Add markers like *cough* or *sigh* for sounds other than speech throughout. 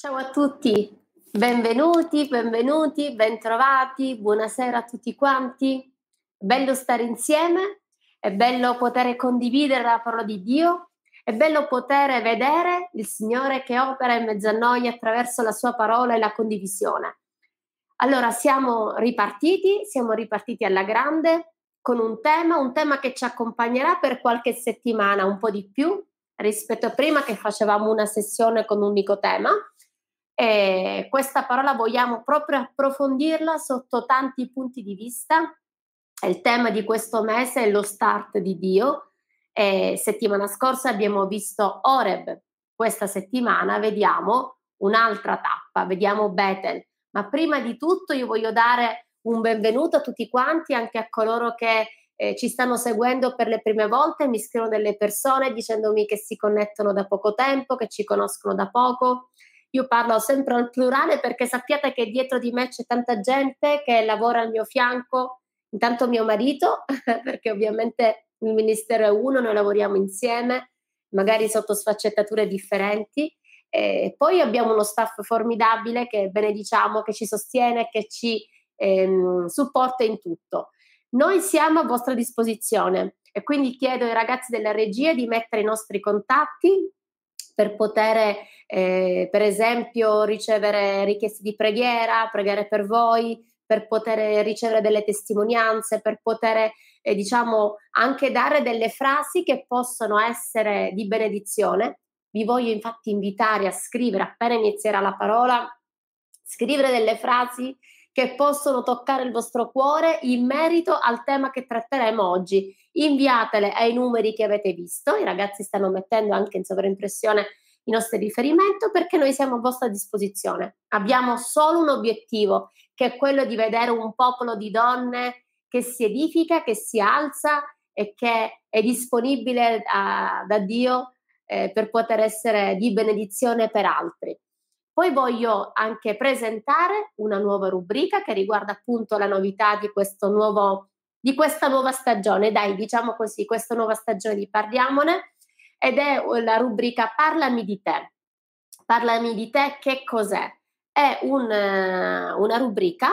Ciao a tutti, benvenuti, benvenuti, bentrovati, buonasera a tutti quanti. Bello stare insieme, è bello poter condividere la parola di Dio, è bello poter vedere il Signore che opera in mezzo a noi attraverso la sua parola e la condivisione. Allora siamo ripartiti, siamo ripartiti alla grande con un tema, un tema che ci accompagnerà per qualche settimana, un po' di più rispetto a prima che facevamo una sessione con un unico tema. E questa parola vogliamo proprio approfondirla sotto tanti punti di vista. Il tema di questo mese è lo start di Dio. E settimana scorsa abbiamo visto Oreb, questa settimana vediamo un'altra tappa, vediamo Bethel. Ma prima di tutto io voglio dare un benvenuto a tutti quanti, anche a coloro che eh, ci stanno seguendo per le prime volte, mi scrivono delle persone dicendomi che si connettono da poco tempo, che ci conoscono da poco. Io parlo sempre al plurale perché sappiate che dietro di me c'è tanta gente che lavora al mio fianco, intanto mio marito, *laughs* perché ovviamente il ministero è uno, noi lavoriamo insieme, magari sotto sfaccettature differenti. E poi abbiamo uno staff formidabile che benediciamo, che ci sostiene, che ci ehm, supporta in tutto. Noi siamo a vostra disposizione e quindi chiedo ai ragazzi della regia di mettere i nostri contatti per poter, eh, per esempio, ricevere richieste di preghiera, pregare per voi, per poter ricevere delle testimonianze, per poter, eh, diciamo, anche dare delle frasi che possono essere di benedizione. Vi voglio infatti invitare a scrivere appena inizierà la parola, scrivere delle frasi che possono toccare il vostro cuore in merito al tema che tratteremo oggi. Inviatele ai numeri che avete visto, i ragazzi stanno mettendo anche in sovraimpressione i nostri riferimenti perché noi siamo a vostra disposizione. Abbiamo solo un obiettivo, che è quello di vedere un popolo di donne che si edifica, che si alza e che è disponibile a, da Dio eh, per poter essere di benedizione per altri. Poi voglio anche presentare una nuova rubrica che riguarda appunto la novità di, nuovo, di questa nuova stagione, dai, diciamo così, questa nuova stagione di Parliamone, ed è la rubrica Parlami di te. Parlami di te che cos'è? È un, una rubrica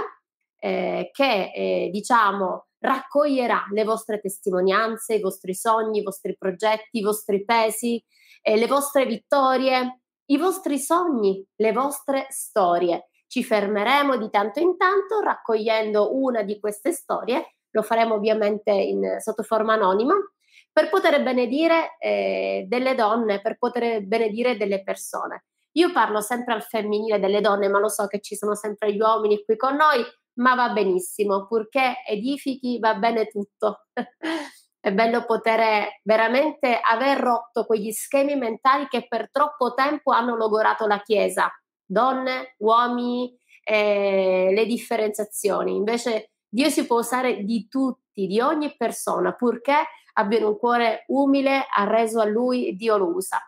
eh, che eh, diciamo raccoglierà le vostre testimonianze, i vostri sogni, i vostri progetti, i vostri pesi, eh, le vostre vittorie, i vostri sogni, le vostre storie. Ci fermeremo di tanto in tanto raccogliendo una di queste storie, lo faremo ovviamente in, sotto forma anonima, per poter benedire eh, delle donne, per poter benedire delle persone. Io parlo sempre al femminile delle donne, ma lo so che ci sono sempre gli uomini qui con noi, ma va benissimo, purché edifichi va bene tutto. *laughs* è bello poter veramente aver rotto quegli schemi mentali che per troppo tempo hanno logorato la Chiesa, donne, uomini, eh, le differenziazioni. Invece Dio si può usare di tutti, di ogni persona, purché abbiano un cuore umile, arreso a Lui, Dio lo usa.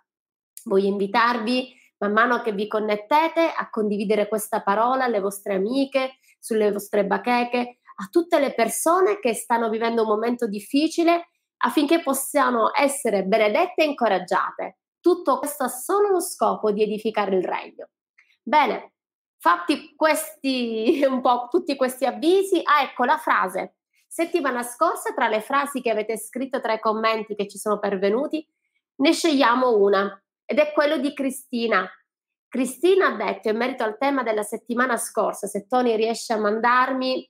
Voglio invitarvi, man mano che vi connettete, a condividere questa parola alle vostre amiche, sulle vostre bacheche, a tutte le persone che stanno vivendo un momento difficile affinché possano essere benedette e incoraggiate. Tutto questo ha solo lo scopo di edificare il regno. Bene, fatti questi *laughs* un po' tutti questi avvisi, ah ecco la frase. Settimana scorsa tra le frasi che avete scritto tra i commenti che ci sono pervenuti, ne scegliamo una ed è quello di Cristina. Cristina ha detto in merito al tema della settimana scorsa, se Tony riesce a mandarmi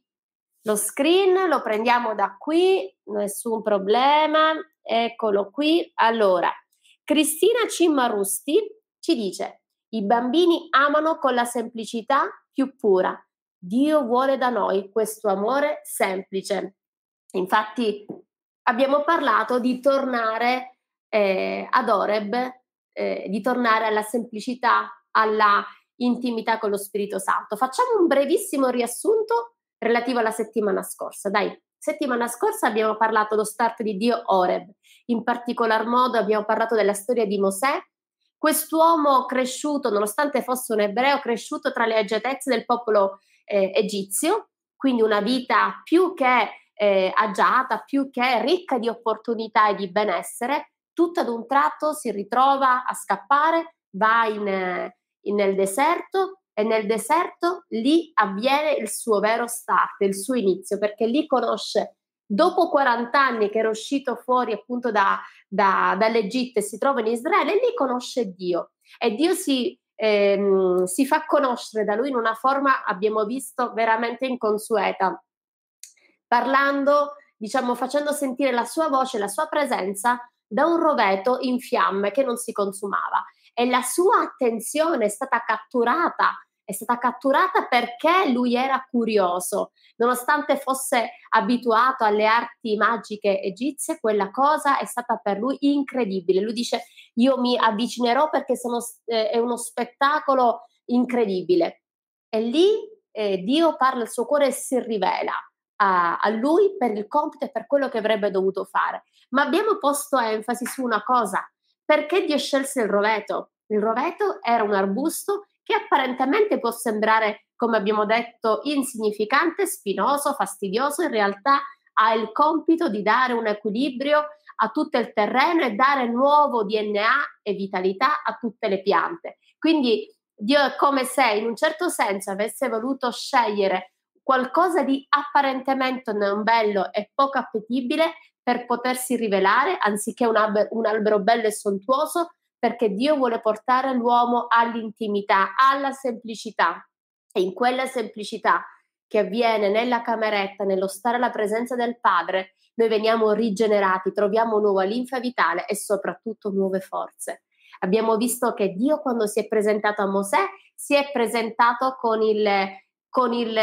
lo screen, lo prendiamo da qui, nessun problema, eccolo qui. Allora, Cristina Cimmarusti ci dice, i bambini amano con la semplicità più pura. Dio vuole da noi questo amore semplice. Infatti abbiamo parlato di tornare eh, ad Oreb, eh, di tornare alla semplicità, alla intimità con lo Spirito Santo. Facciamo un brevissimo riassunto relativo alla settimana scorsa. Dai, settimana scorsa abbiamo parlato dello start di Dio Oreb, in particolar modo abbiamo parlato della storia di Mosè, quest'uomo cresciuto, nonostante fosse un ebreo, cresciuto tra le agiatezze del popolo eh, egizio, quindi una vita più che eh, agiata, più che ricca di opportunità e di benessere, tutto ad un tratto si ritrova a scappare, va in, nel deserto e nel deserto lì avviene il suo vero start, il suo inizio, perché lì conosce, dopo 40 anni che era uscito fuori appunto da, da, dall'Egitto e si trova in Israele, lì conosce Dio. E Dio si, ehm, si fa conoscere da lui in una forma, abbiamo visto, veramente inconsueta, parlando, diciamo, facendo sentire la sua voce, la sua presenza da un roveto in fiamme che non si consumava. E la sua attenzione è stata catturata è stata catturata perché lui era curioso, nonostante fosse abituato alle arti magiche egizie, quella cosa è stata per lui incredibile. Lui dice: Io mi avvicinerò perché sono, eh, è uno spettacolo incredibile. E lì eh, Dio parla al suo cuore e si rivela a, a lui per il compito e per quello che avrebbe dovuto fare. Ma abbiamo posto enfasi su una cosa: perché Dio scelse il roveto? Il roveto era un arbusto che apparentemente può sembrare, come abbiamo detto, insignificante, spinoso, fastidioso, in realtà ha il compito di dare un equilibrio a tutto il terreno e dare nuovo DNA e vitalità a tutte le piante. Quindi Dio è come se in un certo senso avesse voluto scegliere qualcosa di apparentemente non bello e poco appetibile per potersi rivelare, anziché un, albero, bello e sontuoso, perché Dio vuole portare l'uomo all'intimità, alla semplicità. E in quella semplicità che avviene nella cameretta, nello stare alla presenza del Padre, noi veniamo rigenerati, troviamo nuova linfa vitale e soprattutto nuove forze. Abbiamo visto che Dio quando si è presentato a Mosè si è presentato con, il, con il,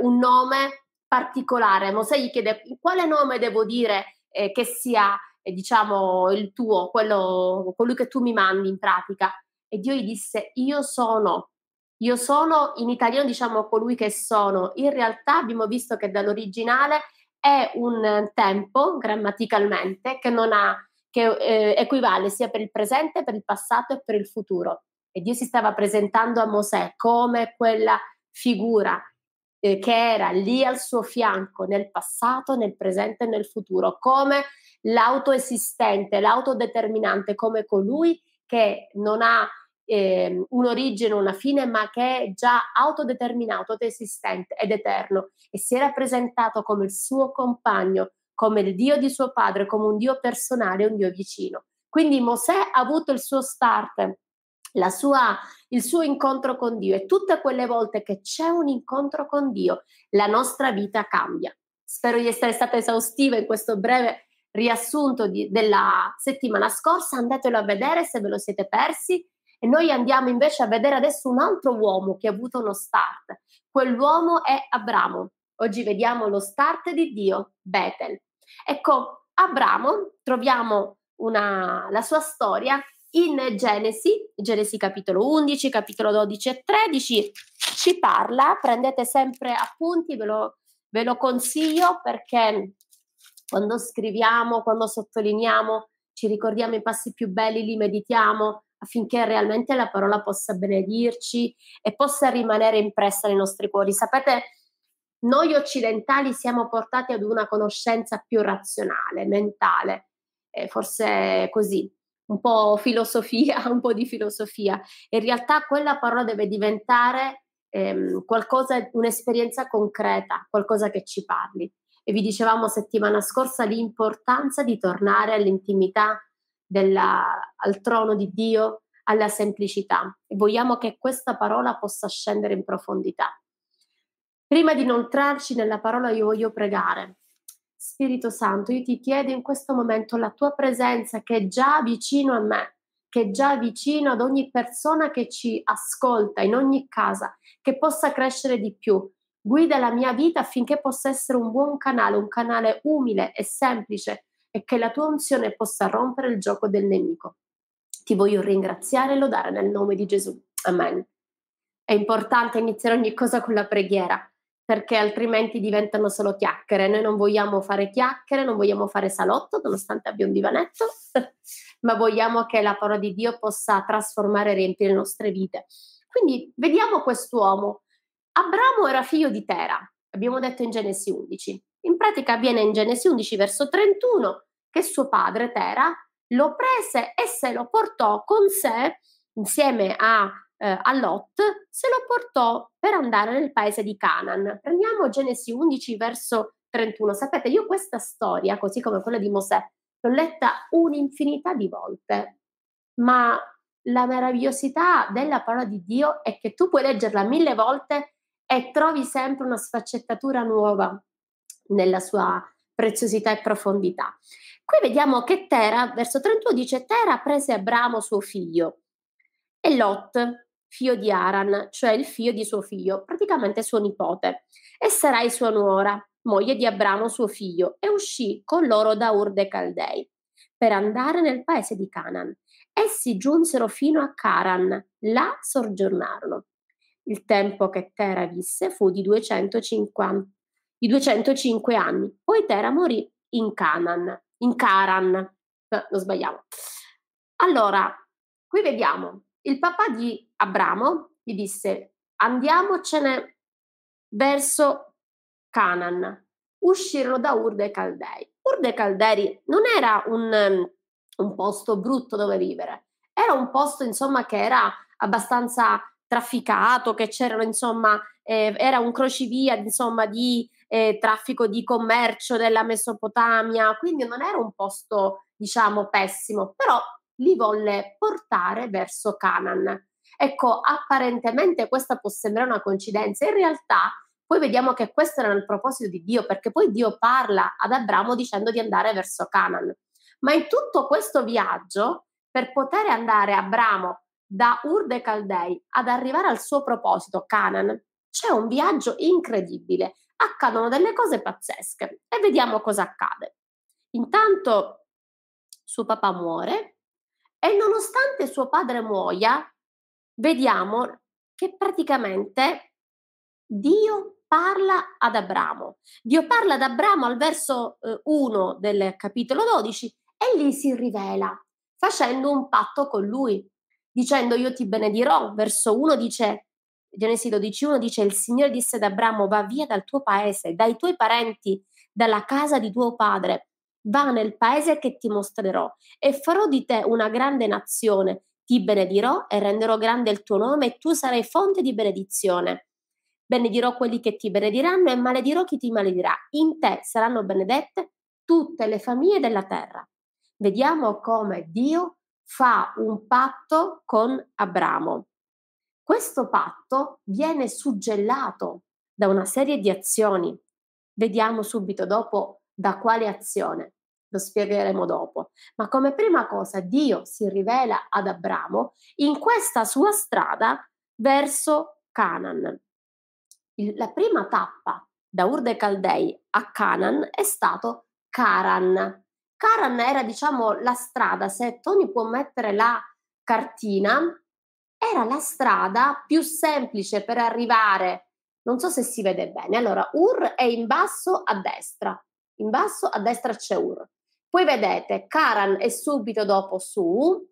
un nome particolare. Mosè gli chiede quale nome devo dire eh, che sia diciamo il tuo, quello, colui che tu mi mandi in pratica. E Dio gli disse, io sono, io sono, in italiano diciamo colui che sono. In realtà abbiamo visto che dall'originale è un tempo grammaticalmente che non ha, che eh, equivale sia per il presente, per il passato e per il futuro. E Dio si stava presentando a Mosè come quella figura eh, che era lì al suo fianco nel passato, nel presente e nel futuro, come l'autoesistente, l'autodeterminante come colui che non ha eh, un'origine, una fine, ma che è già autodeterminato, autoesistente ed eterno e si era presentato come il suo compagno, come il Dio di suo padre, come un Dio personale, un Dio vicino. Quindi Mosè ha avuto il suo start, sua, il suo incontro con Dio e tutte quelle volte che c'è un incontro con Dio, la nostra vita cambia. Spero di essere stata esaustiva in questo breve riassunto di, della settimana scorsa, andatelo a vedere se ve lo siete persi e noi andiamo invece a vedere adesso un altro uomo che ha avuto uno start. Quell'uomo è Abramo. Oggi vediamo lo start di Dio, Bethel. Ecco, Abramo, troviamo una, la sua storia in Genesi, Genesi capitolo 11, capitolo 12 e 13, ci parla, prendete sempre appunti, ve lo, ve lo consiglio perché quando scriviamo, quando sottolineiamo, ci ricordiamo i passi più belli, li meditiamo affinché realmente la parola possa benedirci e possa rimanere impressa nei nostri cuori. Sapete, noi occidentali siamo portati ad una conoscenza più razionale, mentale, eh, forse così, un po' filosofia, *laughs* un po' di filosofia. In realtà quella parola deve diventare ehm, qualcosa, un'esperienza concreta, qualcosa che ci parli e vi dicevamo settimana scorsa l'importanza di tornare all'intimità della, al trono di Dio, alla semplicità e vogliamo che questa parola possa scendere in profondità. Prima di inoltrarci nella parola io voglio pregare. Spirito Santo, io ti chiedo in questo momento la tua presenza che è già vicino a me, che è già vicino ad ogni persona che ci ascolta, in ogni casa, che possa crescere di più, Guida la mia vita affinché possa essere un buon canale, un canale umile e semplice e che la tua unzione possa rompere il gioco del nemico. Ti voglio ringraziare e lodare nel nome di Gesù. Amen. È importante iniziare ogni cosa con la preghiera perché altrimenti diventano solo chiacchiere. Noi non vogliamo fare chiacchiere, non vogliamo fare salotto, nonostante abbia un divanetto, *laughs* ma vogliamo che la parola di Dio possa trasformare e riempire le nostre vite. Quindi vediamo quest'uomo Abramo era figlio di Tera, abbiamo detto in Genesi 11. In pratica avviene in Genesi 11 verso 31 che suo padre Tera lo prese e se lo portò con sé insieme a eh, a Lot, se lo portò per andare nel paese di Canaan. Prendiamo Genesi 11 verso 31. Sapete, io questa storia, così come quella di Mosè, l'ho letta un'infinità di volte, ma la meravigliosità della parola di Dio è che tu puoi leggerla mille volte e trovi sempre una sfaccettatura nuova nella sua preziosità e profondità. Qui vediamo che Tera, verso 31 dice, Tera prese Abramo suo figlio e Lot, figlio di Aran, cioè il figlio di suo figlio, praticamente suo nipote, e Sarai sua nuora, moglie di Abramo suo figlio, e uscì con loro da Ur de Caldei per andare nel paese di Canaan. Essi giunsero fino a Caran, là soggiornarono. Il tempo che Tera visse fu di 250, di 205 anni. Poi Tera morì in Canaan, in Caran. No, non sbagliamo. Allora, qui vediamo, il papà di Abramo gli disse, andiamocene verso Canaan. Uscirono da Ur dei Caldei. Ur dei Caldei non era un, un posto brutto dove vivere, era un posto insomma che era abbastanza trafficato, che c'erano insomma, eh, era un crocevia insomma di eh, traffico di commercio della Mesopotamia, quindi non era un posto diciamo pessimo, però li volle portare verso Canaan. Ecco, apparentemente questa può sembrare una coincidenza, in realtà poi vediamo che questo era il proposito di Dio, perché poi Dio parla ad Abramo dicendo di andare verso Canaan. Ma in tutto questo viaggio, per poter andare Abramo da Ur de Caldei ad arrivare al suo proposito, Canaan, c'è un viaggio incredibile. Accadono delle cose pazzesche e vediamo cosa accade. Intanto suo papà muore e nonostante suo padre muoia, vediamo che praticamente Dio parla ad Abramo. Dio parla ad Abramo al verso eh, 1 del capitolo 12 e lì si rivela facendo un patto con lui dicendo io ti benedirò. Verso 1 dice, Genesi 12.1 dice, il Signore disse ad Abramo, va via dal tuo paese, dai tuoi parenti, dalla casa di tuo padre, va nel paese che ti mostrerò e farò di te una grande nazione, ti benedirò e renderò grande il tuo nome e tu sarai fonte di benedizione. Benedirò quelli che ti benediranno e maledirò chi ti maledirà. In te saranno benedette tutte le famiglie della terra. Vediamo come Dio fa un patto con Abramo. Questo patto viene suggellato da una serie di azioni. Vediamo subito dopo da quale azione, lo spiegheremo dopo. Ma come prima cosa Dio si rivela ad Abramo in questa sua strada verso Canaan. La prima tappa da Ur dei Caldei a Canaan è stato Caran, Caran era, diciamo, la strada, se Tony può mettere la cartina, era la strada più semplice per arrivare, non so se si vede bene, allora Ur è in basso a destra, in basso a destra c'è Ur. Poi vedete, Caran è subito dopo su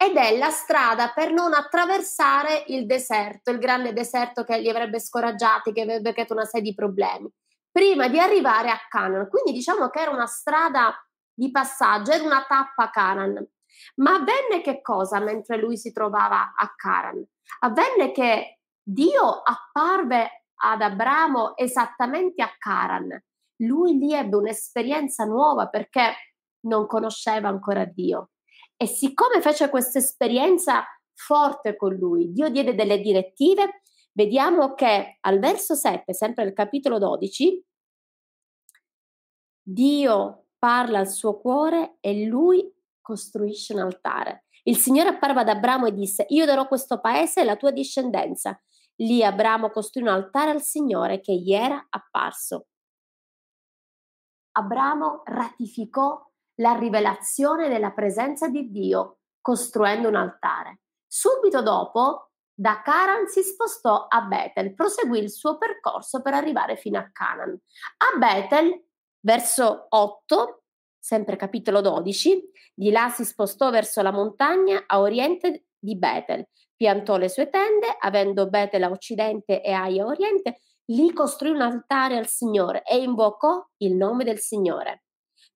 ed è la strada per non attraversare il deserto, il grande deserto che li avrebbe scoraggiati, che avrebbe creato una serie di problemi, prima di arrivare a Canaan. Quindi diciamo che era una strada di passaggio, era una tappa a Caran. Ma avvenne che cosa mentre lui si trovava a Caran? Avvenne che Dio apparve ad Abramo esattamente a Caran. Lui lì ebbe un'esperienza nuova perché non conosceva ancora Dio. E siccome fece questa esperienza forte con lui, Dio diede delle direttive, vediamo che al verso 7, sempre nel capitolo 12, Dio parla al suo cuore e lui costruisce un altare. Il Signore apparve ad Abramo e disse, io darò questo paese alla tua discendenza. Lì Abramo costruì un altare al Signore che gli era apparso. Abramo ratificò la rivelazione della presenza di Dio costruendo un altare. Subito dopo, da Caran si spostò a Bethel, proseguì il suo percorso per arrivare fino a Canaan. A Bethel Verso 8, sempre capitolo 12, di là si spostò verso la montagna a oriente di Betel, piantò le sue tende, avendo Betel a occidente e Ai a oriente, lì costruì un altare al Signore e invocò il nome del Signore.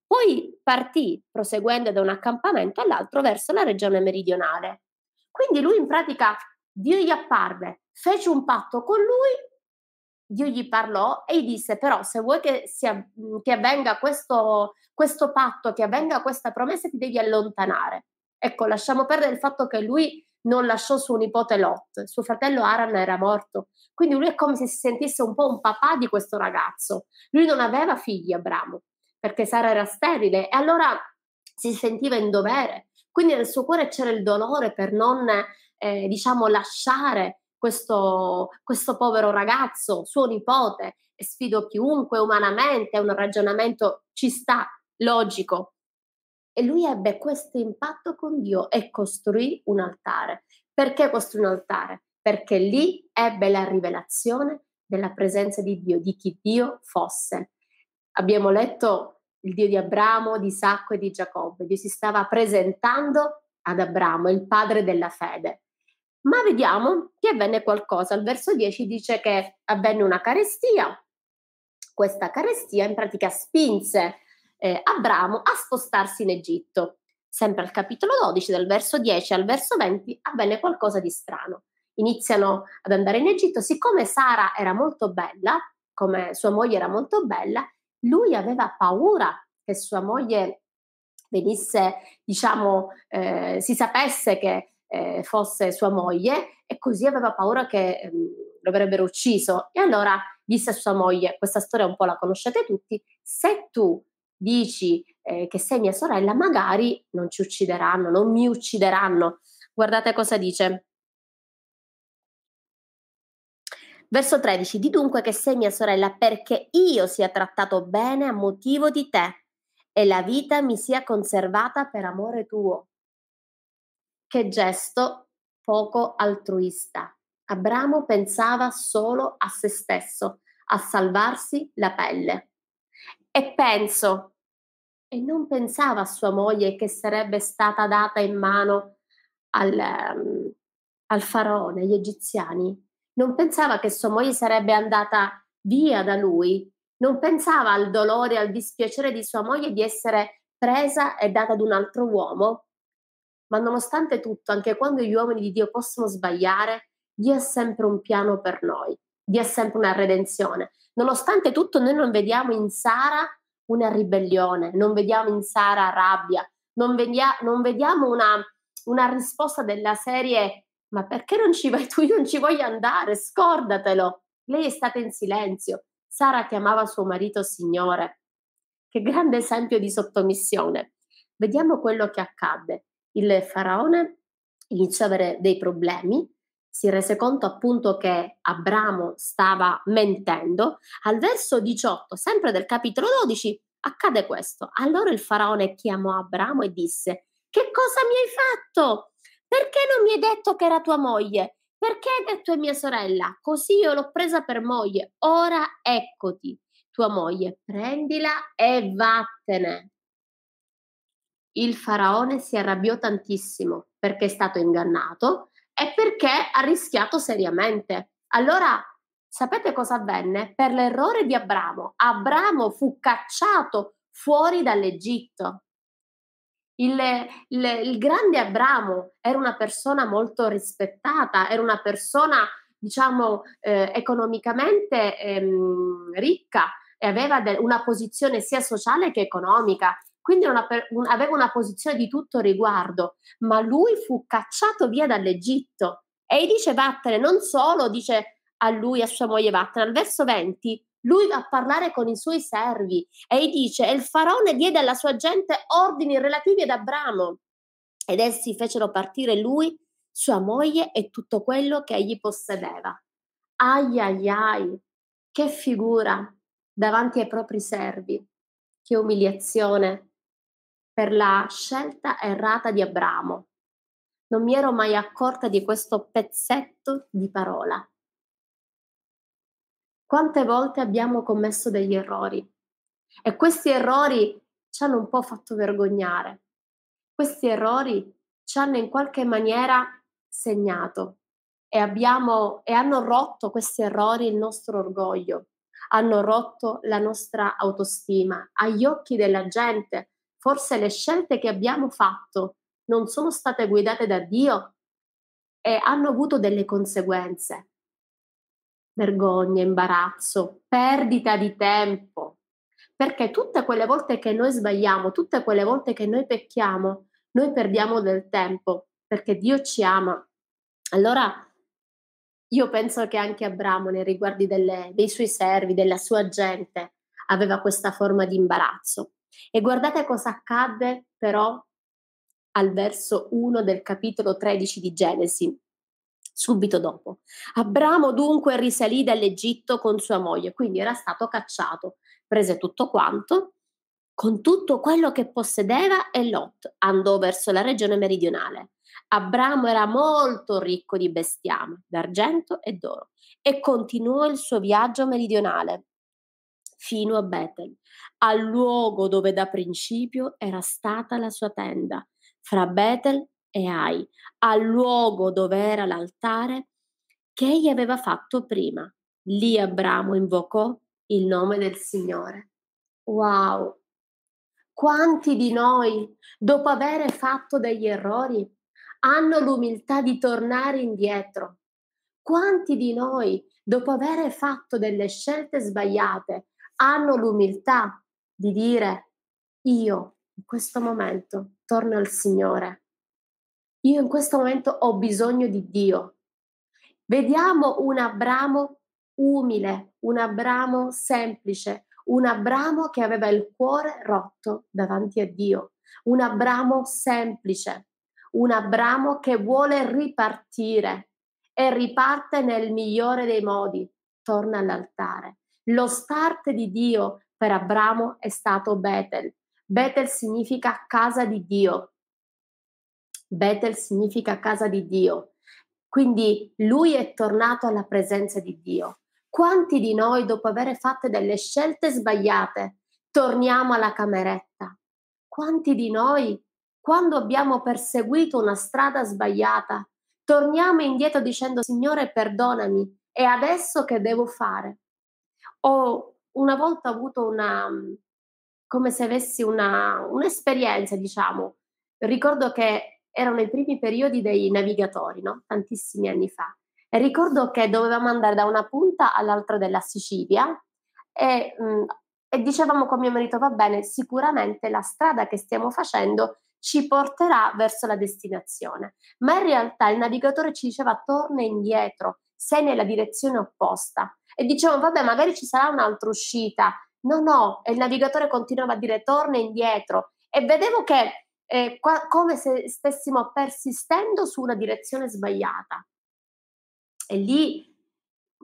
Poi partì, proseguendo da un accampamento all'altro verso la regione meridionale. Quindi lui in pratica Dio gli apparve, fece un patto con lui Dio gli parlò e gli disse però se vuoi che, sia, che avvenga questo, questo patto, che avvenga questa promessa, ti devi allontanare. Ecco, lasciamo perdere il fatto che lui non lasciò suo nipote Lot, suo fratello Aran era morto, quindi lui è come se si sentisse un po' un papà di questo ragazzo. Lui non aveva figli, Abramo, perché Sara era sterile e allora si sentiva in dovere. Quindi nel suo cuore c'era il dolore per non, eh, diciamo, lasciare questo, questo povero ragazzo, suo nipote, e sfido chiunque umanamente, è un ragionamento, ci sta, logico. E lui ebbe questo impatto con Dio e costruì un altare. Perché costruì un altare? Perché lì ebbe la rivelazione della presenza di Dio, di chi Dio fosse. Abbiamo letto il Dio di Abramo, di Isacco e di Giacobbe. Dio si stava presentando ad Abramo, il padre della fede. Ma vediamo che avvenne qualcosa. Al verso 10 dice che avvenne una carestia. Questa carestia in pratica spinse eh, Abramo a spostarsi in Egitto. Sempre al capitolo 12, dal verso 10 al verso 20, avvenne qualcosa di strano. Iniziano ad andare in Egitto. Siccome Sara era molto bella, come sua moglie era molto bella, lui aveva paura che sua moglie venisse, diciamo, eh, si sapesse che eh, fosse sua moglie e così aveva paura che ehm, lo avrebbero ucciso. E allora disse a sua moglie, questa storia un po' la conoscete tutti, se tu dici eh, che sei mia sorella, magari non ci uccideranno, non mi uccideranno. Guardate cosa dice. Verso 13, di dunque che sei mia sorella perché io sia trattato bene a motivo di te e la vita mi sia conservata per amore tuo. Che gesto poco altruista. Abramo pensava solo a se stesso, a salvarsi la pelle. E penso, e non pensava a sua moglie che sarebbe stata data in mano al, um, al faraone, agli egiziani. Non pensava che sua moglie sarebbe andata via da lui. Non pensava al dolore, al dispiacere di sua moglie di essere presa e data ad un altro uomo ma nonostante tutto, anche quando gli uomini di Dio possono sbagliare, Dio ha sempre un piano per noi, Dio ha sempre una redenzione. Nonostante tutto, noi non vediamo in Sara una ribellione, non vediamo in Sara rabbia, non, vedia- non vediamo una, una risposta della serie ma perché non ci vai tu? Io non ci voglio andare, scordatelo. Lei è stata in silenzio. Sara chiamava suo marito Signore. Che grande esempio di sottomissione. Vediamo quello che accadde il faraone iniziò ad avere dei problemi, si rese conto appunto che Abramo stava mentendo. Al verso 18, sempre del capitolo 12, accade questo. Allora il faraone chiamò Abramo e disse: Che cosa mi hai fatto? Perché non mi hai detto che era tua moglie? Perché hai detto è mia sorella? Così io l'ho presa per moglie. Ora eccoti, tua moglie, prendila e vattene il faraone si arrabbiò tantissimo perché è stato ingannato e perché ha rischiato seriamente. Allora, sapete cosa avvenne? Per l'errore di Abramo, Abramo fu cacciato fuori dall'Egitto. Il, il, il, grande Abramo era una persona molto rispettata, era una persona, diciamo, eh, economicamente ehm, ricca e aveva de- una posizione sia sociale che economica quindi una, aveva una posizione di tutto riguardo, ma lui fu cacciato via dall'Egitto e dice vattene, non solo dice a lui, a sua moglie vattene, al verso 20 lui va a parlare con i suoi servi e dice e il faraone diede alla sua gente ordini relativi ad Abramo ed essi fecero partire lui, sua moglie e tutto quello che egli possedeva. Ai ai ai, che figura davanti ai propri servi, che umiliazione per la scelta errata di Abramo. Non mi ero mai accorta di questo pezzetto di parola. Quante volte abbiamo commesso degli errori e questi errori ci hanno un po' fatto vergognare. Questi errori ci hanno in qualche maniera segnato e, abbiamo, e hanno rotto questi errori il nostro orgoglio, hanno rotto la nostra autostima agli occhi della gente, Forse le scelte che abbiamo fatto non sono state guidate da Dio? eh, hanno avuto delle conseguenze. Vergogna, imbarazzo, perdita di tempo. Perché tutte quelle volte che noi sbagliamo, tutte quelle volte che noi pecchiamo, noi perdiamo del tempo perché Dio ci ama. Allora, io penso che anche Abramo, nei riguardi delle, dei suoi servi, della sua gente, aveva questa forma di imbarazzo. E guardate cosa accadde però al verso 1 del capitolo 13 di Genesi, subito dopo. Abramo dunque risalì dall'Egitto con sua moglie, quindi era stato cacciato, prese tutto quanto, con tutto quello che possedeva e Lot andò verso la regione meridionale. Abramo era molto ricco di bestiame, d'argento e d'oro, e continuò il suo viaggio meridionale fino a Betel, al luogo dove da principio era stata la sua tenda, fra Betel e Ai, al luogo dove era l'altare che egli aveva fatto prima. Lì Abramo invocò il nome del Signore. Wow! Quanti di noi, dopo aver fatto degli errori, hanno l'umiltà di tornare indietro? Quanti di noi, dopo aver fatto delle scelte sbagliate, hanno l'umiltà di dire io in questo momento torno al Signore. Io in questo momento ho bisogno di Dio. Vediamo un Abramo umile, un Abramo semplice, un Abramo che aveva il cuore rotto davanti a Dio, un Abramo semplice, un Abramo che vuole ripartire e riparte nel migliore dei modi, torna all'altare. Lo start di Dio per Abramo è stato Betel, Betel significa casa di Dio. Betel significa casa di Dio. Quindi lui è tornato alla presenza di Dio. Quanti di noi, dopo aver fatto delle scelte sbagliate, torniamo alla cameretta? Quanti di noi, quando abbiamo perseguito una strada sbagliata, torniamo indietro dicendo Signore perdonami e adesso che devo fare? Ho una volta avuto una, come se avessi una, un'esperienza, diciamo. Ricordo che erano i primi periodi dei navigatori, no? tantissimi anni fa. E ricordo che dovevamo andare da una punta all'altra della Sicilia e, mh, mm, e dicevamo con mio marito, va bene, sicuramente la strada che stiamo facendo ci porterà verso la destinazione. Ma in realtà il navigatore ci diceva torna indietro, sei nella direzione opposta. E dicevamo, vabbè, magari ci sarà un'altra uscita, No, no, e il navigatore continuava a dire torna indietro e vedevo che eh, qua, come se stessimo persistendo su una direzione sbagliata. E lì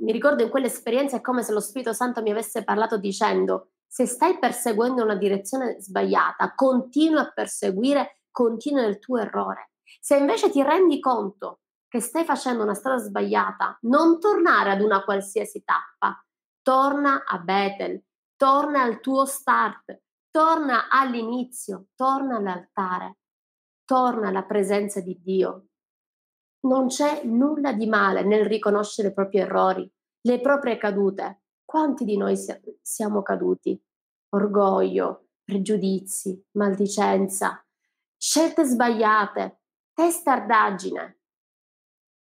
mi ricordo in quell'esperienza è come se lo Spirito Santo mi avesse parlato dicendo se stai perseguendo una direzione sbagliata, continua a perseguire, continua nel tuo errore. Se invece ti rendi conto che stai facendo una strada sbagliata, non tornare ad una qualsiasi tappa, torna a Bethel, torna al tuo start, torna all'inizio, torna all'altare, torna alla presenza di Dio. Non c'è nulla di male nel riconoscere i propri errori, le proprie cadute. Quanti di noi siamo caduti? Orgoglio, pregiudizi, maldicenza, scelte sbagliate, testardaggine,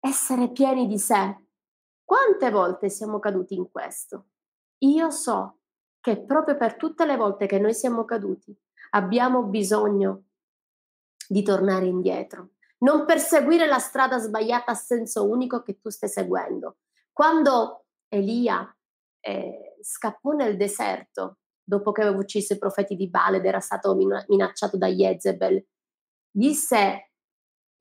essere pieni di sé. Quante volte siamo caduti in questo? Io so che proprio per tutte le volte che noi siamo caduti abbiamo bisogno di tornare indietro, non perseguire la strada sbagliata a senso unico che tu stai seguendo. Quando Elia eh, scappò nel deserto, dopo che aveva ucciso i profeti di Baal ed era stato minacciato da Jezebel, disse,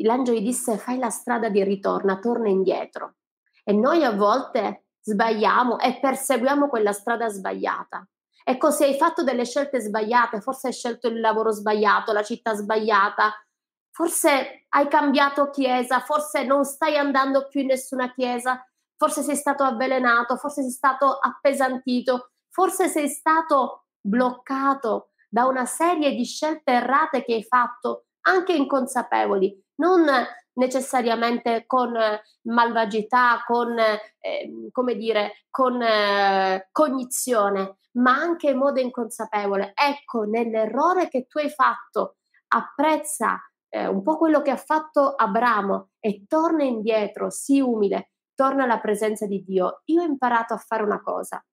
l'angelo gli disse fai la strada di ritorno, torna indietro. E noi a volte sbagliamo e perseguiamo quella strada sbagliata. Ecco, se hai fatto delle scelte sbagliate, forse hai scelto il lavoro sbagliato, la città sbagliata, forse hai cambiato chiesa, forse non stai andando più in nessuna chiesa, forse sei stato avvelenato, forse sei stato appesantito, forse sei stato bloccato da una serie di scelte errate che hai fatto, anche inconsapevoli, non necessariamente con malvagità, con, eh, come dire, con eh, cognizione, ma anche in modo inconsapevole. Ecco, nell'errore che tu hai fatto, apprezza eh, un po' quello che ha fatto Abramo e torna indietro, si umile, torna alla presenza di Dio. Io ho imparato a fare una cosa.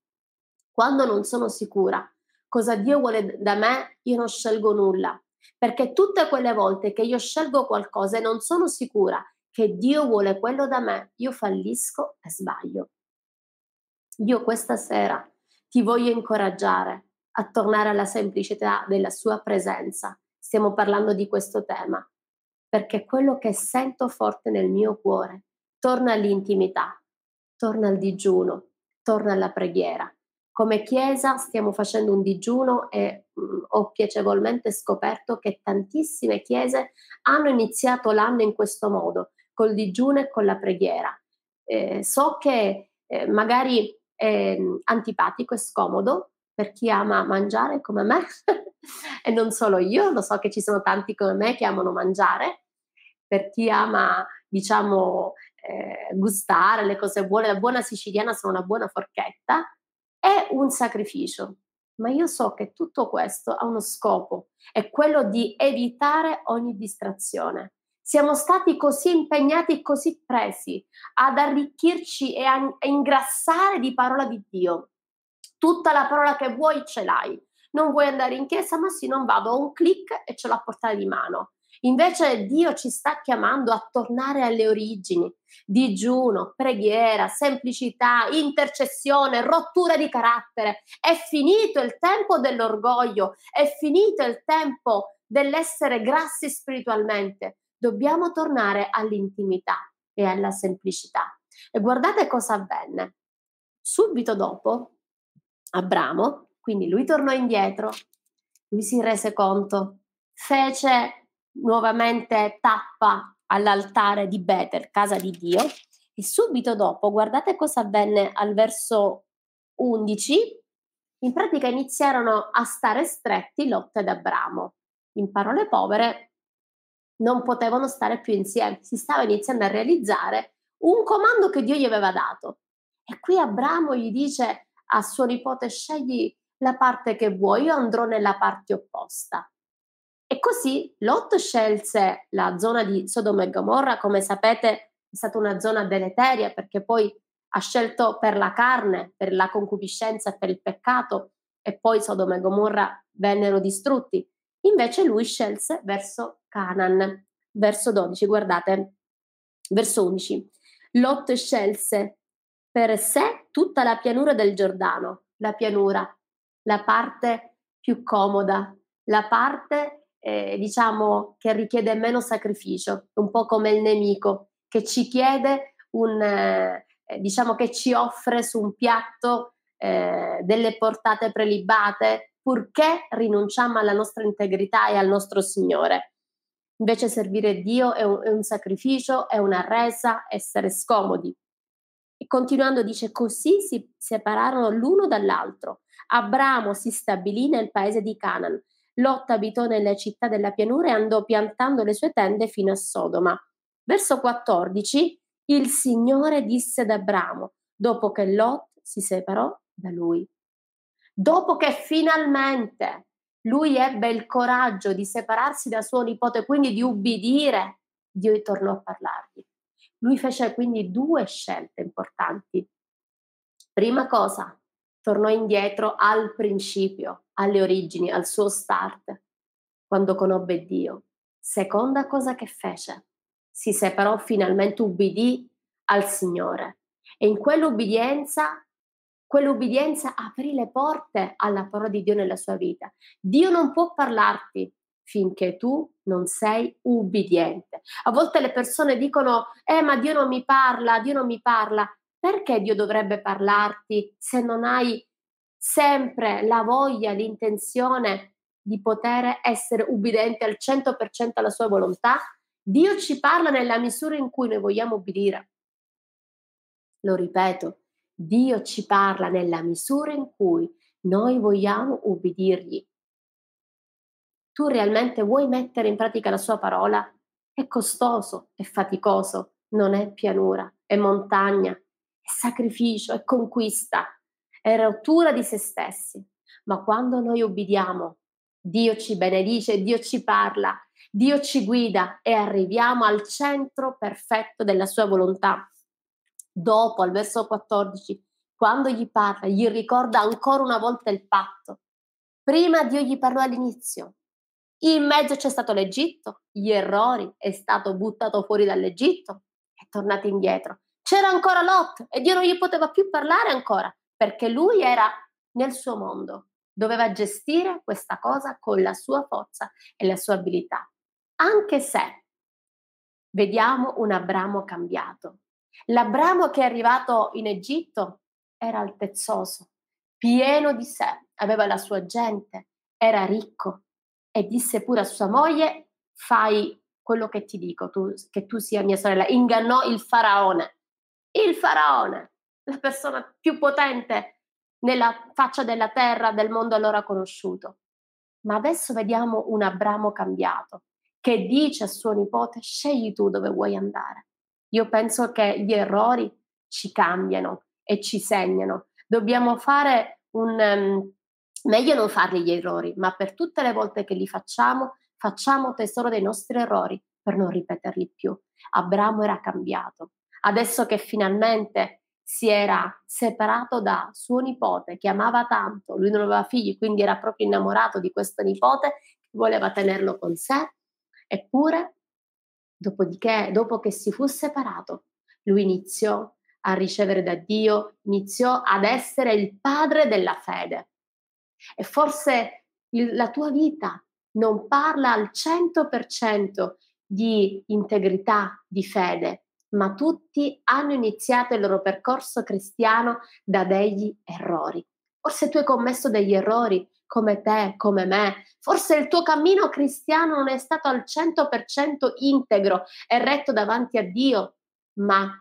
Quando non sono sicura cosa Dio vuole da me, io non scelgo nulla. Perché tutte quelle volte che io scelgo qualcosa e non sono sicura che Dio vuole quello da me, io fallisco e sbaglio. Io questa sera ti voglio incoraggiare a tornare alla semplicità della sua presenza. Stiamo parlando di questo tema, perché quello che sento forte nel mio cuore torna all'intimità, torna al digiuno, torna alla preghiera. Come Chiesa stiamo facendo un digiuno e ho piacevolmente scoperto che tantissime Chiese hanno iniziato l'anno in questo modo, col digiuno e con la preghiera. Eh, so che eh, magari è antipatico e scomodo per chi ama mangiare come me *laughs* e non solo io, lo so che ci sono tanti come me che amano mangiare, per chi ama diciamo eh, gustare le cose buone, la buona siciliana sono una buona forchetta, è un sacrificio. Ma io so che tutto questo ha uno scopo, è quello di evitare ogni distrazione. Siamo stati così impegnati, così presi ad arricchirci e a ingrassare di parola di Dio. Tutta la parola che vuoi ce l'hai. Non vuoi andare in chiesa, ma sì, non vado, ho un clic e ce l'ho a portata di mano. Invece Dio ci sta chiamando a tornare alle origini, digiuno, preghiera, semplicità, intercessione, rottura di carattere. È finito il tempo dell'orgoglio, è finito il tempo dell'essere grassi spiritualmente dobbiamo tornare all'intimità e alla semplicità. E guardate cosa avvenne. Subito dopo, Abramo, quindi lui tornò indietro, lui si rese conto, fece nuovamente tappa all'altare di Betel, casa di Dio, e subito dopo, guardate cosa avvenne al verso 11, in pratica iniziarono a stare stretti Lot ed Abramo. In parole povere, non potevano stare più insieme, si stava iniziando a realizzare un comando che Dio gli aveva dato. E qui Abramo gli dice a suo nipote scegli la parte che vuoi, io andrò nella parte opposta. E così Lot scelse la zona di Sodoma e Gomorra, come sapete è stata una zona deleteria perché poi ha scelto per la carne, per la concupiscenza e per il peccato e poi Sodoma e Gomorra vennero distrutti. Invece lui scelse verso Canaan. Verso 12, guardate, verso 11. Lot scelse per sé tutta la pianura del Giordano, la pianura, la parte più comoda, la parte eh, diciamo che richiede meno sacrificio, un po' come il nemico che ci chiede un eh, diciamo che ci offre su un piatto eh, delle portate prelibate purché rinunciamo alla nostra integrità e al nostro Signore. Invece servire Dio è un, è un sacrificio, è una resa, essere scomodi. E continuando dice, così si separarono l'uno dall'altro. Abramo si stabilì nel paese di Canaan. Lot abitò nelle città della pianura e andò piantando le sue tende fino a Sodoma. Verso 14, il Signore disse ad Abramo, dopo che Lot si separò da lui. Dopo che finalmente lui ebbe il coraggio di separarsi da suo nipote, quindi di ubbidire, Dio tornò a parlargli. Lui fece quindi due scelte importanti. Prima cosa, tornò indietro al principio, alle origini, al suo start, quando conobbe Dio. Seconda cosa che fece, si separò finalmente, ubbidì al Signore. E in quell'ubbidienza quell'ubbidienza aprì le porte alla parola di Dio nella sua vita. Dio non può parlarti finché tu non sei ubbidiente. A volte le persone dicono, eh ma Dio non mi parla, Dio non mi parla. Perché Dio dovrebbe parlarti se non hai sempre la voglia, l'intenzione di poter essere ubbidiente al 100% alla sua volontà? Dio ci parla nella misura in cui noi vogliamo ubbidire. Lo ripeto, Dio ci parla nella misura in cui noi vogliamo ubbidirgli. Tu realmente vuoi mettere in pratica la sua parola? È costoso, è faticoso, non è pianura, è montagna, è sacrificio, è conquista, è rottura di se stessi. Ma quando noi ubbidiamo, Dio ci benedice, Dio ci parla Dio ci guida e arriviamo al centro perfetto della sua volontà. Dopo, al verso 14, quando gli parla, gli ricorda ancora una volta il patto. Prima Dio gli parlò all'inizio. In mezzo c'è stato l'Egitto, gli errori, è stato buttato fuori dall'Egitto, è tornato indietro. C'era ancora Lot e Dio non gli poteva più parlare ancora perché lui era nel suo mondo, doveva gestire questa cosa con la sua forza e la sua abilità. Anche se vediamo un Abramo cambiato. L'Abramo che è arrivato in Egitto era altezzoso, pieno di sé, aveva la sua gente, era ricco e disse pure a sua moglie fai quello che ti dico, tu, che tu sia mia sorella. Ingannò il faraone. Il faraone, la persona più potente nella faccia della terra del mondo allora conosciuto. Ma adesso vediamo un Abramo cambiato che dice a suo nipote scegli tu dove vuoi andare. Io penso che gli errori ci cambiano e ci segnano. Dobbiamo fare un... Um, meglio non farli gli errori, ma per tutte le volte che li facciamo, facciamo tesoro dei nostri errori per non ripeterli più. Abramo era cambiato. Adesso che finalmente si era separato da suo nipote che amava tanto, lui non aveva figli, quindi era proprio innamorato di questo nipote, voleva tenerlo con sé, eppure, dopodiché, dopo che si fu separato, lui iniziò a ricevere da Dio, iniziò ad essere il padre della fede. E forse il, la tua vita non parla al 100% di integrità, di fede, ma tutti hanno iniziato il loro percorso cristiano da degli errori. Forse tu hai commesso degli errori come te, come me. Forse il tuo cammino cristiano non è stato al 100% integro e retto davanti a Dio, ma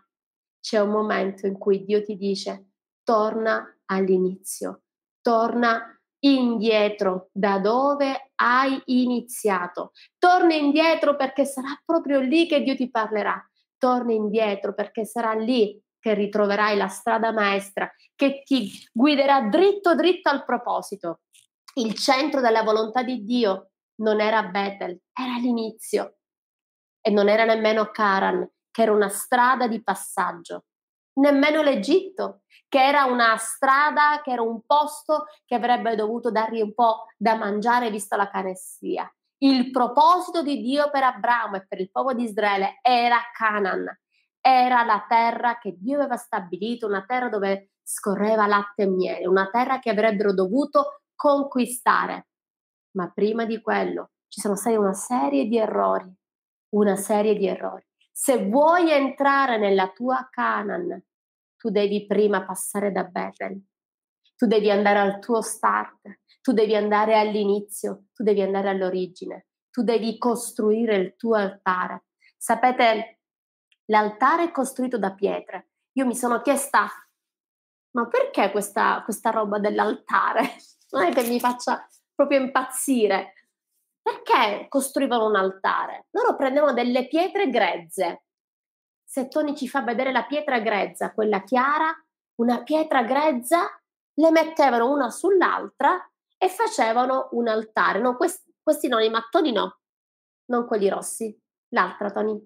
c'è un momento in cui Dio ti dice torna all'inizio, torna indietro da dove hai iniziato. Torna indietro perché sarà proprio lì che Dio ti parlerà torni indietro perché sarà lì che ritroverai la strada maestra che ti guiderà dritto dritto al proposito. Il centro della volontà di Dio non era Bethel, era l'inizio e non era nemmeno Caran, che era una strada di passaggio, nemmeno l'Egitto, che era una strada, che era un posto che avrebbe dovuto dargli un po' da mangiare vista la carestia. Il proposito di Dio per Abramo e per il popolo di Israele era Canaan, era la terra che Dio aveva stabilito, una terra dove scorreva latte e miele, una terra che avrebbero dovuto conquistare. Ma prima di quello ci sono stati una serie di errori, una serie di errori. Se vuoi entrare nella tua Canaan, tu devi prima passare da Bethel, tu devi andare al tuo start, tu devi andare all'inizio, tu devi andare all'origine, tu devi costruire il tuo altare. Sapete, l'altare è costruito da pietre. Io mi sono chiesta, ma perché questa, questa roba dell'altare? *laughs* Non è che mi faccia proprio impazzire. Perché costruivano un altare? Loro prendevano delle pietre grezze. Se Tony ci fa vedere la pietra grezza, quella chiara, una pietra grezza, le mettevano una sull'altra e facevano un altare. No, questi, questi no, i mattoni no, non quelli rossi. L'altra, Tony,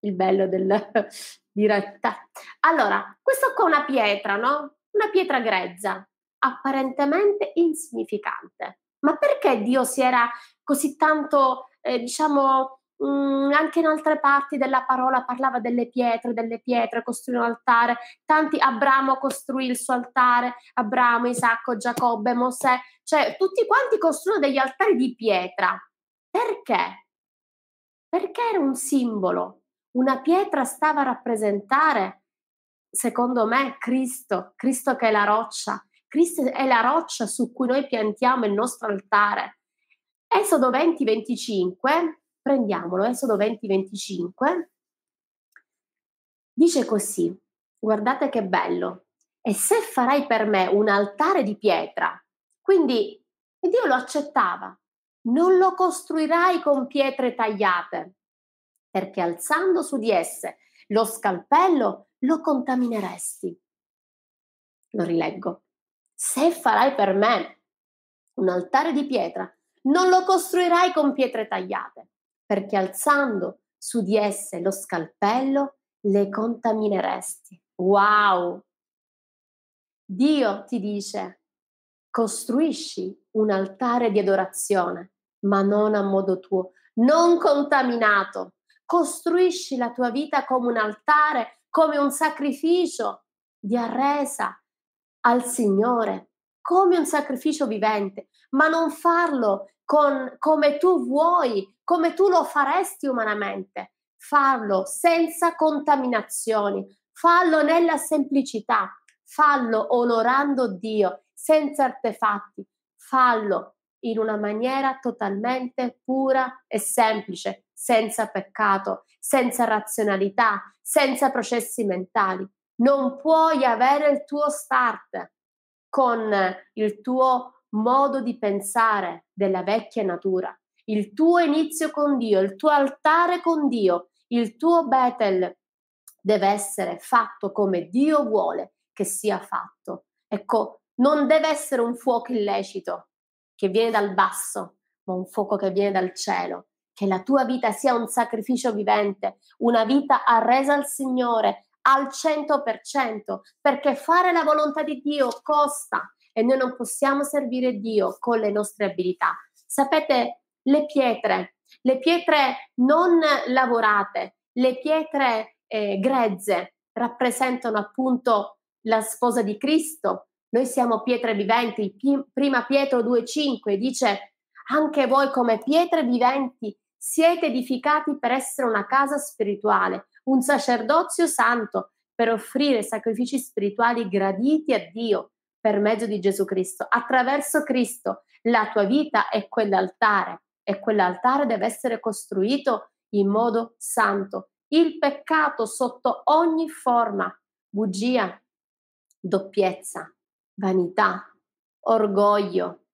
il bello del *laughs* diretta. Allora, questo qua è una pietra, no? Una pietra grezza, apparentemente insignificante. Ma perché Dio si era così tanto, eh, diciamo, Mm, anche in altre parti della parola parlava delle pietre, delle pietre, costruì un altare. Tanti, Abramo costruì il suo altare, Abramo, Isacco, Giacobbe, Mosè, cioè tutti quanti costruirono degli altari di pietra. Perché? Perché era un simbolo. Una pietra stava a rappresentare, secondo me, Cristo, Cristo che è la roccia. Cristo è la roccia su cui noi piantiamo il nostro altare. Esodo 20-25 prendiamolo, Esodo 20-25, dice così, guardate che bello, e se farai per me un altare di pietra, quindi Dio lo accettava, non lo costruirai con pietre tagliate, perché alzando su di esse lo scalpello lo contamineresti. Lo rileggo. Se farai per me un altare di pietra, non lo costruirai con pietre tagliate, perché alzando su di esse lo scalpello le contamineresti. Wow! Dio ti dice, costruisci un altare di adorazione, ma non a modo tuo, non contaminato. Costruisci la tua vita come un altare, come un sacrificio di arresa al Signore, come un sacrificio vivente, ma non farlo con, come tu vuoi, come tu lo faresti umanamente. Farlo senza contaminazioni, fallo nella semplicità, fallo onorando Dio, senza artefatti, fallo in una maniera totalmente pura e semplice, senza peccato, senza razionalità, senza processi mentali. Non puoi avere il tuo start con il tuo modo di pensare della vecchia natura, il tuo inizio con Dio, il tuo altare con Dio, il tuo Betel deve essere fatto come Dio vuole che sia fatto. Ecco, non deve essere un fuoco illecito che viene dal basso, ma un fuoco che viene dal cielo. Che la tua vita sia un sacrificio vivente, una vita arresa al Signore al 100%, perché fare la volontà di Dio costa e noi non possiamo servire Dio con le nostre abilità. Sapete, le pietre, le pietre non lavorate, le pietre eh, grezze rappresentano appunto la sposa di Cristo. Noi siamo pietre viventi. Prima Pietro 2,5 dice anche voi come pietre viventi siete edificati per essere una casa spirituale, un sacerdozio santo per offrire sacrifici spirituali graditi a Dio per mezzo di Gesù Cristo. Attraverso Cristo la tua vita è quell'altare e quell'altare deve essere costruito in modo santo. Il peccato sotto ogni forma, bugia, doppiezza, vanità, orgoglio,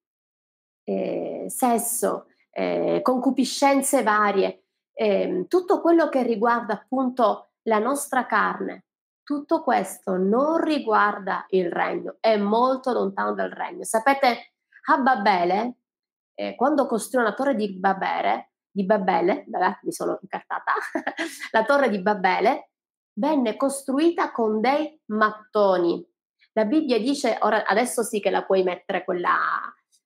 eh, sesso, eh, concupiscenze varie, eh, tutto quello che riguarda appunto la nostra carne, tutto questo non riguarda il regno, è molto lontano dal regno. Sapete, a Babele, eh, quando costruì una torre di Babele, di Babele, vabbè, mi sono incartata, *laughs* la torre di Babele venne costruita con dei mattoni. La Bibbia dice, ora adesso sì che la puoi mettere quella,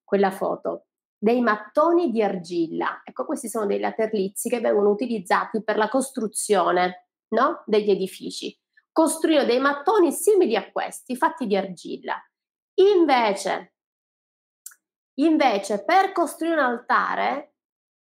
quella foto, dei mattoni di argilla. Ecco, questi sono dei laterlizi che vengono utilizzati per la costruzione no? degli edifici costruire dei mattoni simili a questi, fatti di argilla. Invece, invece per costruire un altare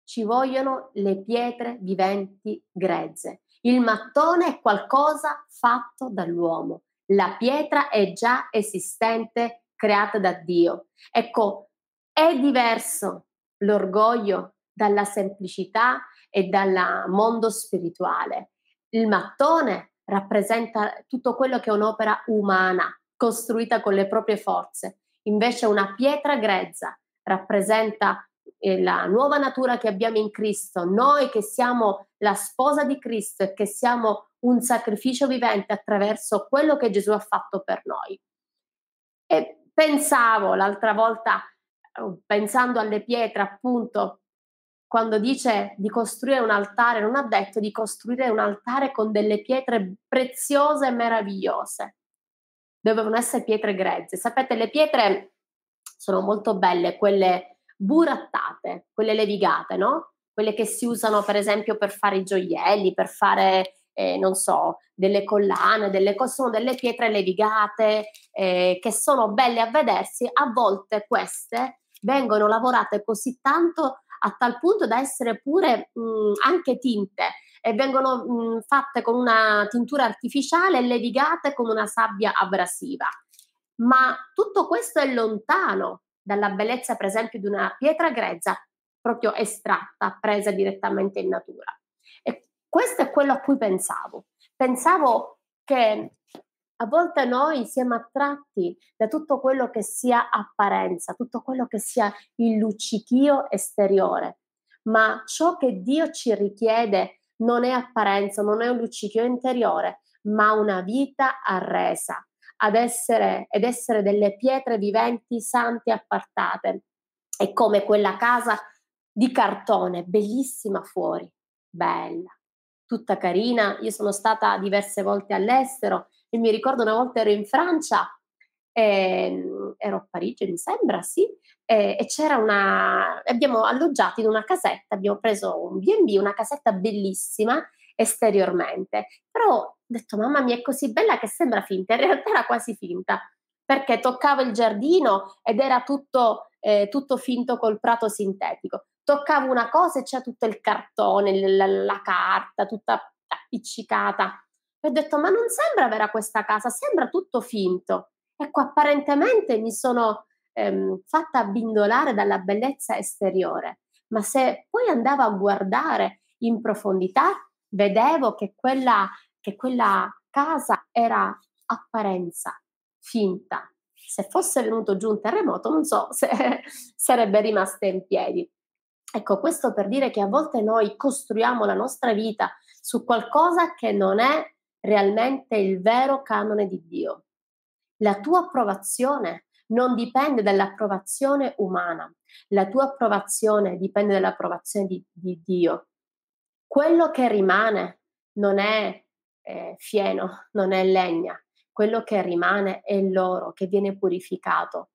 ci vogliono le pietre viventi grezze. Il mattone è qualcosa fatto dall'uomo. La pietra è già esistente, creata da Dio. Ecco, è diverso l'orgoglio dalla semplicità e dal mondo spirituale. Il mattone rappresenta tutto quello che è un'opera umana, costruita con le proprie forze. Invece una pietra grezza rappresenta eh, la nuova natura che abbiamo in Cristo, noi che siamo la sposa di Cristo e che siamo un sacrificio vivente attraverso quello che Gesù ha fatto per noi. E pensavo l'altra volta, eh, pensando alle pietre, appunto, quando dice di costruire un altare, non ha detto di costruire un altare con delle pietre preziose e meravigliose. Dovevano essere pietre grezze. Sapete, le pietre sono molto belle, quelle burattate, quelle levigate, no? Quelle che si usano per esempio per fare i gioielli, per fare, eh, non so, delle collane, delle cose, sono delle pietre levigate eh, che sono belle a vedersi. A volte queste vengono lavorate così tanto a tal punto da essere pure mh, anche tinte e vengono mh, fatte con una tintura artificiale e levigate con una sabbia abrasiva. Ma tutto questo è lontano dalla bellezza, per esempio, di una pietra grezza proprio estratta, presa direttamente in natura. E questo è quello a cui pensavo. Pensavo che a volte noi siamo attratti da tutto quello che sia apparenza, tutto quello che sia il luccichio esteriore, ma ciò che Dio ci richiede non è apparenza, non è un luccichio interiore, ma una vita arresa ad essere, ed essere delle pietre viventi, sante appartate. È come quella casa di cartone, bellissima fuori, bella, tutta carina. Io sono stata diverse volte all'estero e mi ricordo una volta ero in Francia, eh, ero a Parigi mi sembra, sì, eh, e c'era una, abbiamo alloggiato in una casetta, abbiamo preso un B&B, una casetta bellissima esteriormente, però ho detto mamma mia è così bella che sembra finta, in realtà era quasi finta, perché toccavo il giardino ed era tutto, eh, tutto finto col prato sintetico. Toccavo una cosa e c'era tutto il cartone, la, la carta, tutta appiccicata. Ho detto, ma non sembra vera questa casa, sembra tutto finto. Ecco, apparentemente mi sono ehm, fatta abbindolare dalla bellezza esteriore, ma se poi andavo a guardare in profondità, vedevo che quella, che quella casa era apparenza, finta. Se fosse venuto giù un terremoto, non so se *laughs* sarebbe rimasta in piedi. Ecco, questo per dire che a volte noi costruiamo la nostra vita su qualcosa che non è realmente il vero canone di Dio. La tua approvazione non dipende dall'approvazione umana, la tua approvazione dipende dall'approvazione di, di Dio. Quello che rimane non è eh, fieno, non è legna, quello che rimane è l'oro che viene purificato.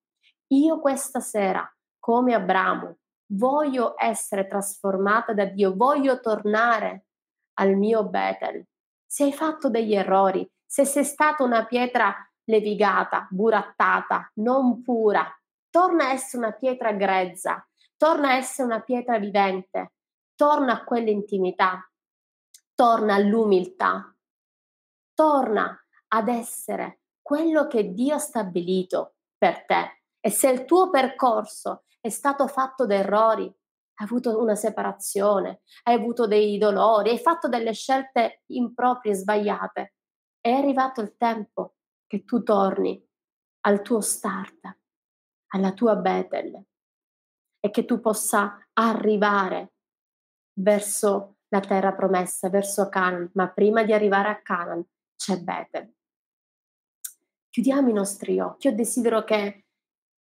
Io questa sera, come Abramo, voglio essere trasformata da Dio, voglio tornare al mio Betel. Se hai fatto degli errori, se sei stata una pietra levigata, burattata, non pura. Torna a essere una pietra grezza, torna a essere una pietra vivente, torna a quell'intimità, torna all'umiltà, torna ad essere quello che Dio ha stabilito per te. E se il tuo percorso è stato fatto da errori, hai avuto una separazione, hai avuto dei dolori, hai fatto delle scelte improprie, sbagliate, è arrivato il tempo che tu torni al tuo start, alla tua Bethel e che tu possa arrivare verso la terra promessa, verso Canaan, ma prima di arrivare a Canaan c'è Bethel. Chiudiamo i nostri occhi, io desidero che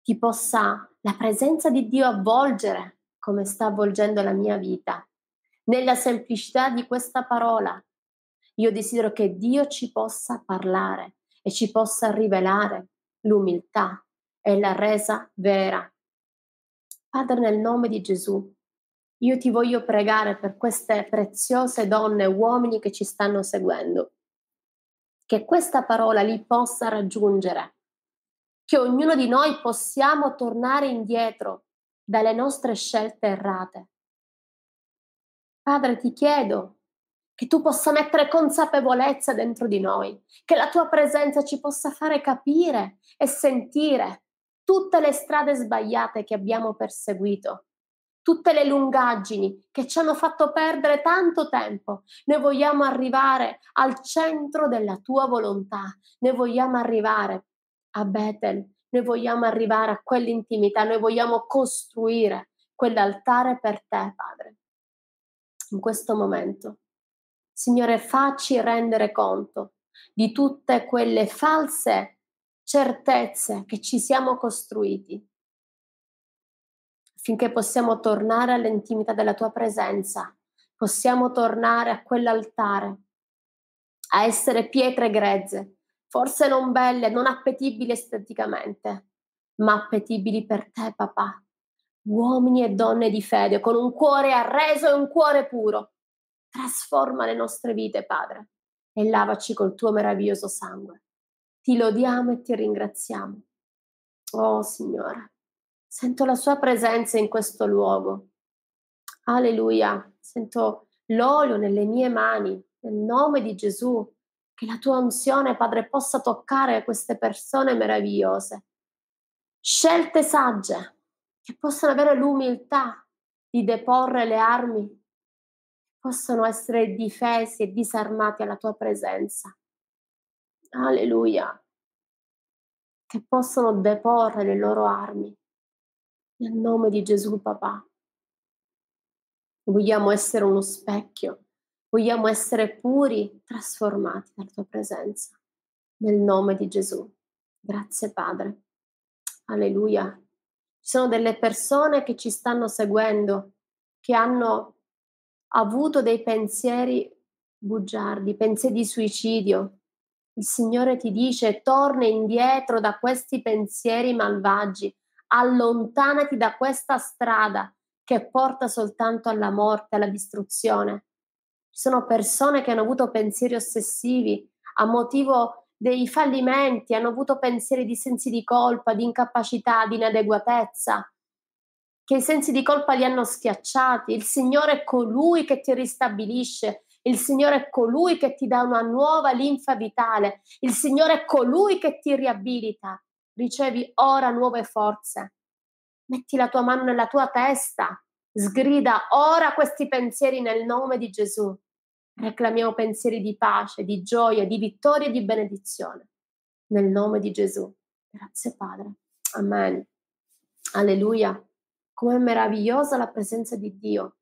ti possa la presenza di Dio avvolgere come sta avvolgendo la mia vita, nella semplicità di questa parola. Io desidero che Dio ci possa parlare, e ci possa rivelare l'umiltà e la resa vera. Padre, nel nome di Gesù, io ti voglio pregare per queste preziose donne e uomini che ci stanno seguendo, che questa parola li possa raggiungere, che ognuno di noi possiamo tornare indietro dalle nostre scelte errate. Padre, ti chiedo che tu possa mettere consapevolezza dentro di noi, che la tua presenza ci possa fare capire e sentire tutte le strade sbagliate che abbiamo perseguito, tutte le lungaggini che ci hanno fatto perdere tanto tempo. Noi vogliamo arrivare al centro della tua volontà, noi vogliamo arrivare a Bethel, noi vogliamo arrivare a quell'intimità, noi vogliamo costruire quell'altare per te, Padre, in questo momento. Signore, facci rendere conto di tutte quelle false certezze che ci siamo costruiti, affinché possiamo tornare all'intimità della tua presenza, possiamo tornare a quell'altare, a essere pietre grezze, forse non belle, non appetibili esteticamente, ma appetibili per te, papà. Uomini e donne di fede, con un cuore arreso e un cuore puro, Trasforma le nostre vite, Padre, e lavaci col tuo meraviglioso sangue. Ti lodiamo e ti ringraziamo. Oh Signore, sento la sua presenza in questo luogo. Alleluia, sento l'olio nelle mie mani, nel nome di Gesù. Che la tua unzione, Padre, possa toccare queste persone meravigliose. Scelte sagge, che possano avere l'umiltà di deporre le armi possono essere difesi e disarmati alla tua presenza. Alleluia. Che possono deporre le loro armi. Nel nome di Gesù, papà. Vogliamo essere uno specchio, vogliamo essere puri, trasformati dalla tua presenza. Nel nome di Gesù. Grazie, Padre. Alleluia. Ci sono delle persone che ci stanno seguendo che hanno avuto dei pensieri bugiardi, pensieri di suicidio. Il Signore ti dice torna indietro da questi pensieri malvagi, allontanati da questa strada che porta soltanto alla morte, alla distruzione. Ci sono persone che hanno avuto pensieri ossessivi a motivo dei fallimenti, hanno avuto pensieri di sensi di colpa, di incapacità, di inadeguatezza, che i sensi di colpa li hanno schiacciati. Il Signore è colui che ti ristabilisce, il Signore è colui che ti dà una nuova linfa vitale, il Signore è colui che ti riabilita. Ricevi ora nuove forze. Metti la tua mano nella tua testa, sgrida ora questi pensieri nel nome di Gesù. Reclamiamo pensieri di pace, di gioia, di vittoria e di benedizione. Nel nome di Gesù. Grazie Padre. Amen. Alleluia. Com'è meravigliosa la presenza di Dio.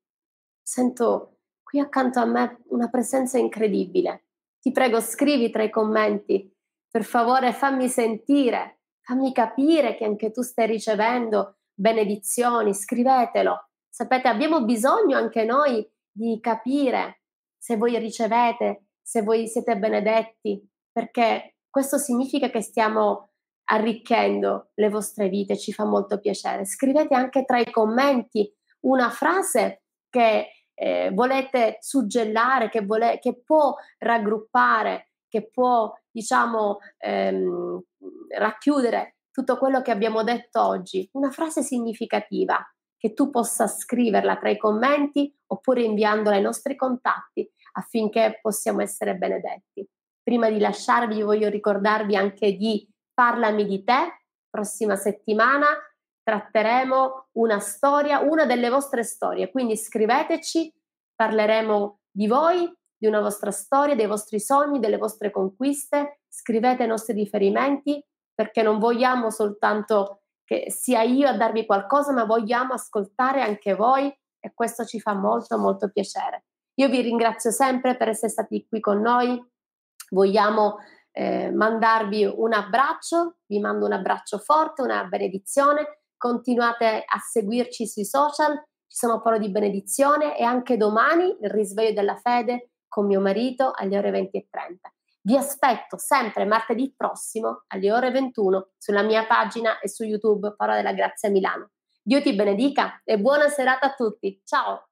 Sento qui accanto a me una presenza incredibile. Ti prego, scrivi tra i commenti. Per favore, fammi sentire, fammi capire che anche tu stai ricevendo benedizioni, scrivetelo. Sapete, abbiamo bisogno anche noi di capire se voi ricevete, se voi siete benedetti, perché questo significa che stiamo arricchendo le vostre vite, ci fa molto piacere. Scrivete anche tra i commenti una frase che eh, volete suggellare, che, vole- che, può raggruppare, che può, diciamo, ehm, racchiudere tutto quello che abbiamo detto oggi. Una frase significativa che tu possa scriverla tra i commenti oppure inviandola ai nostri contatti affinché possiamo essere benedetti. Prima di lasciarvi voglio ricordarvi anche di Parlami di te, prossima settimana tratteremo una storia, una delle vostre storie, quindi scriveteci, parleremo di voi, di una vostra storia, dei vostri sogni, delle vostre conquiste, scrivete i nostri riferimenti perché non vogliamo soltanto che sia io a darvi qualcosa, ma vogliamo ascoltare anche voi e questo ci fa molto molto piacere. Io vi ringrazio sempre per essere stati qui con noi. Vogliamo eh, mandarvi un abbraccio, vi mando un abbraccio forte, una benedizione, continuate a seguirci sui social, ci sono parole di benedizione e anche domani il risveglio della fede con mio marito alle ore 20 e 30. Vi aspetto sempre martedì prossimo alle ore 21 sulla mia pagina e su YouTube Parola della Grazia Milano. Dio ti benedica e buona serata a tutti. Ciao!